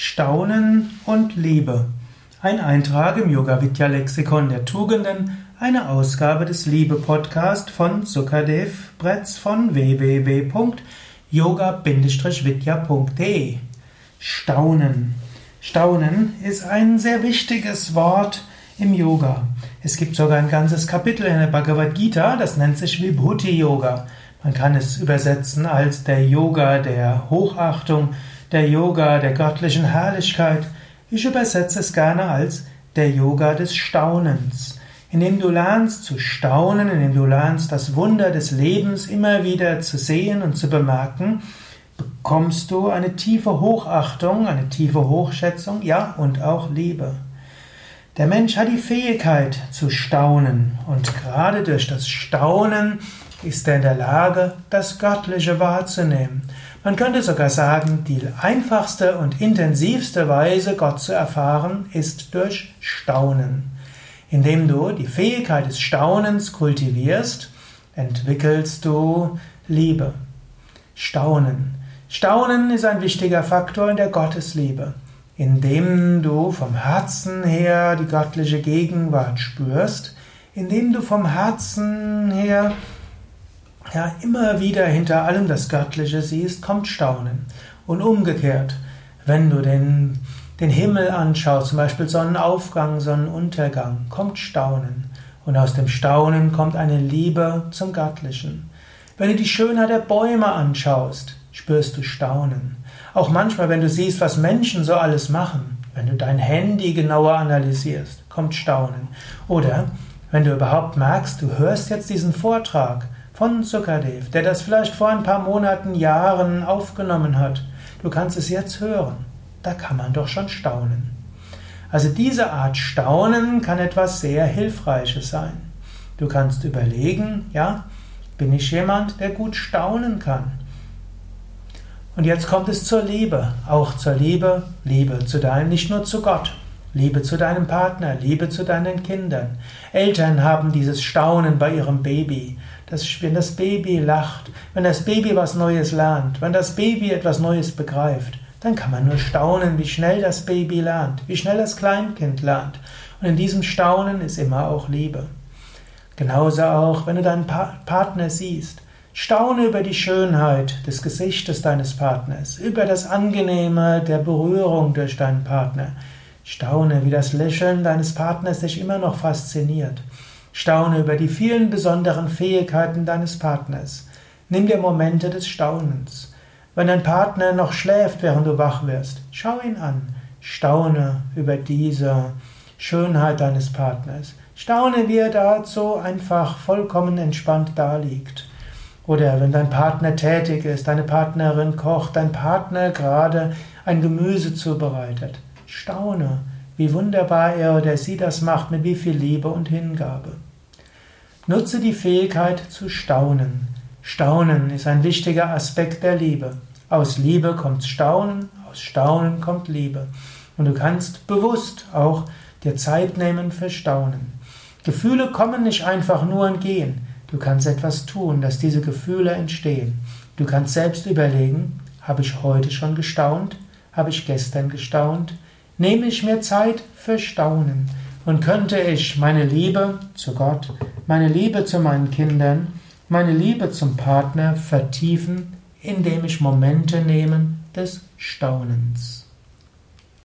Staunen und Liebe. Ein Eintrag im Yoga Vidya Lexikon der Tugenden, eine Ausgabe des Liebe Podcast von Sukadev Bretz von www.yoga-vidya.de. Staunen. Staunen ist ein sehr wichtiges Wort im Yoga. Es gibt sogar ein ganzes Kapitel in der Bhagavad Gita, das nennt sich Vibhuti Yoga. Man kann es übersetzen als der Yoga der Hochachtung, der Yoga der göttlichen Herrlichkeit. Ich übersetze es gerne als der Yoga des Staunens. Indem du lernst zu staunen, indem du lernst das Wunder des Lebens immer wieder zu sehen und zu bemerken, bekommst du eine tiefe Hochachtung, eine tiefe Hochschätzung, ja, und auch Liebe. Der Mensch hat die Fähigkeit zu staunen und gerade durch das Staunen ist er in der Lage, das Göttliche wahrzunehmen. Man könnte sogar sagen, die einfachste und intensivste Weise, Gott zu erfahren, ist durch Staunen. Indem du die Fähigkeit des Staunens kultivierst, entwickelst du Liebe. Staunen. Staunen ist ein wichtiger Faktor in der Gottesliebe. Indem du vom Herzen her die göttliche Gegenwart spürst, indem du vom Herzen her ja, immer wieder hinter allem das Göttliche siehst, kommt Staunen. Und umgekehrt, wenn du den, den Himmel anschaust, zum Beispiel Sonnenaufgang, Sonnenuntergang, kommt Staunen. Und aus dem Staunen kommt eine Liebe zum Göttlichen. Wenn du die Schönheit der Bäume anschaust, spürst du Staunen. Auch manchmal, wenn du siehst, was Menschen so alles machen, wenn du dein Handy genauer analysierst, kommt Staunen. Oder wenn du überhaupt merkst, du hörst jetzt diesen Vortrag von Sukadev, der das vielleicht vor ein paar Monaten, Jahren aufgenommen hat. Du kannst es jetzt hören. Da kann man doch schon staunen. Also diese Art Staunen kann etwas sehr Hilfreiches sein. Du kannst überlegen, ja, bin ich jemand, der gut staunen kann? Und jetzt kommt es zur Liebe, auch zur Liebe, Liebe zu deinem, nicht nur zu Gott, Liebe zu deinem Partner, Liebe zu deinen Kindern. Eltern haben dieses Staunen bei ihrem Baby dass wenn das Baby lacht, wenn das Baby was Neues lernt, wenn das Baby etwas Neues begreift, dann kann man nur staunen, wie schnell das Baby lernt, wie schnell das Kleinkind lernt. Und in diesem Staunen ist immer auch Liebe. Genauso auch, wenn du deinen pa Partner siehst. Staune über die Schönheit des Gesichtes deines Partners, über das Angenehme der Berührung durch deinen Partner. Staune, wie das Lächeln deines Partners dich immer noch fasziniert. Staune über die vielen besonderen Fähigkeiten deines Partners. Nimm dir Momente des Staunens. Wenn dein Partner noch schläft, während du wach wirst, schau ihn an. Staune über diese Schönheit deines Partners. Staune, wie er dazu einfach vollkommen entspannt daliegt. Oder wenn dein Partner tätig ist, deine Partnerin kocht, dein Partner gerade ein Gemüse zubereitet. Staune, wie wunderbar er oder sie das macht, mit wie viel Liebe und Hingabe. Nutze die Fähigkeit zu staunen. Staunen ist ein wichtiger Aspekt der Liebe. Aus Liebe kommt Staunen, aus Staunen kommt Liebe. Und du kannst bewusst auch dir Zeit nehmen für Staunen. Gefühle kommen nicht einfach nur und gehen. Du kannst etwas tun, dass diese Gefühle entstehen. Du kannst selbst überlegen, habe ich heute schon gestaunt? Habe ich gestern gestaunt? Nehme ich mir Zeit für Staunen? Und könnte ich meine Liebe zu Gott, meine Liebe zu meinen Kindern, meine Liebe zum Partner vertiefen, indem ich Momente nehme des Staunens.